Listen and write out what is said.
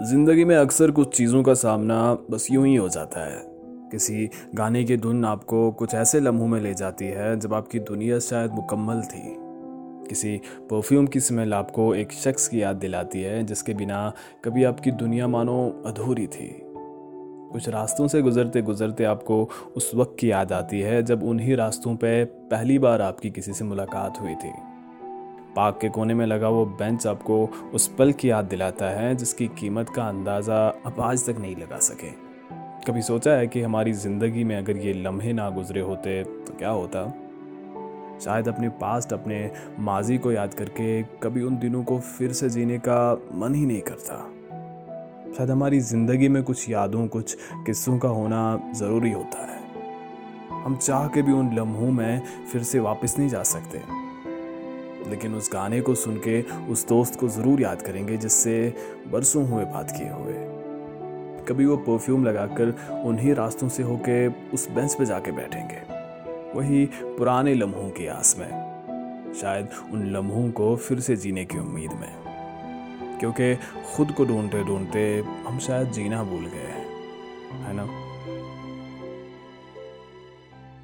زندگی میں اکثر کچھ چیزوں کا سامنا بس یوں ہی ہو جاتا ہے۔ کسی گانے کی دھن آپ کو کچھ ایسے لمحوں میں لے جاتی ہے جب آپ کی دنیا شاید مکمل تھی۔ کسی پرفیوم کی سمیل آپ کو ایک شخص کی یاد دلاتی ہے جس کے بنا کبھی آپ کی دنیا مانو ادھوری تھی۔ کچھ راستوں سے گزرتے گزرتے آپ کو اس وقت کی یاد آتی ہے جب انہی راستوں پہ پہلی بار آپ کی کسی سے ملاقات ہوئی تھی۔ پاک کے کونے میں لگا وہ بینچ آپ کو اس پل کی یاد دلاتا ہے، جس کی قیمت کا اندازہ اب آج تک نہیں لگا سکے۔ کبھی سوچا ہے کہ ہماری زندگی میں اگر یہ لمحے نہ گزرے ہوتے تو کیا ہوتا؟ شاید اپنے پاسٹ اپنے ماضی کو یاد کر کے کبھی ان دنوں کو پھر سے جینے کا من ہی نہیں کرتا۔ شاید ہماری زندگی میں کچھ یادوں، کچھ قصوں کا ہونا ضروری ہوتا ہے۔ ہم چاہ کے بھی ان لمحوں میں پھر سے واپس نہیں جا سکتے۔ لیکن اس گانے کو سن کے اس دوست کو ضرور یاد کریں گے، جس سے برسوں ہوئے، بات کیے ہوئے۔ کبھی وہ پرفیوم لگا کر انہی راستوں سے ہو کے اس بینچ پہ جا کے بیٹھیں گے۔ وہی پرانے لمحوں کی آس میں۔ شاید ان لمحوں کو پھر سے جینے کی امید میں۔ کیونکہ خود کو ڈھونڈتے ڈھونڈتے ہم شاید جینا بھول گئے ہیں، ہے نا؟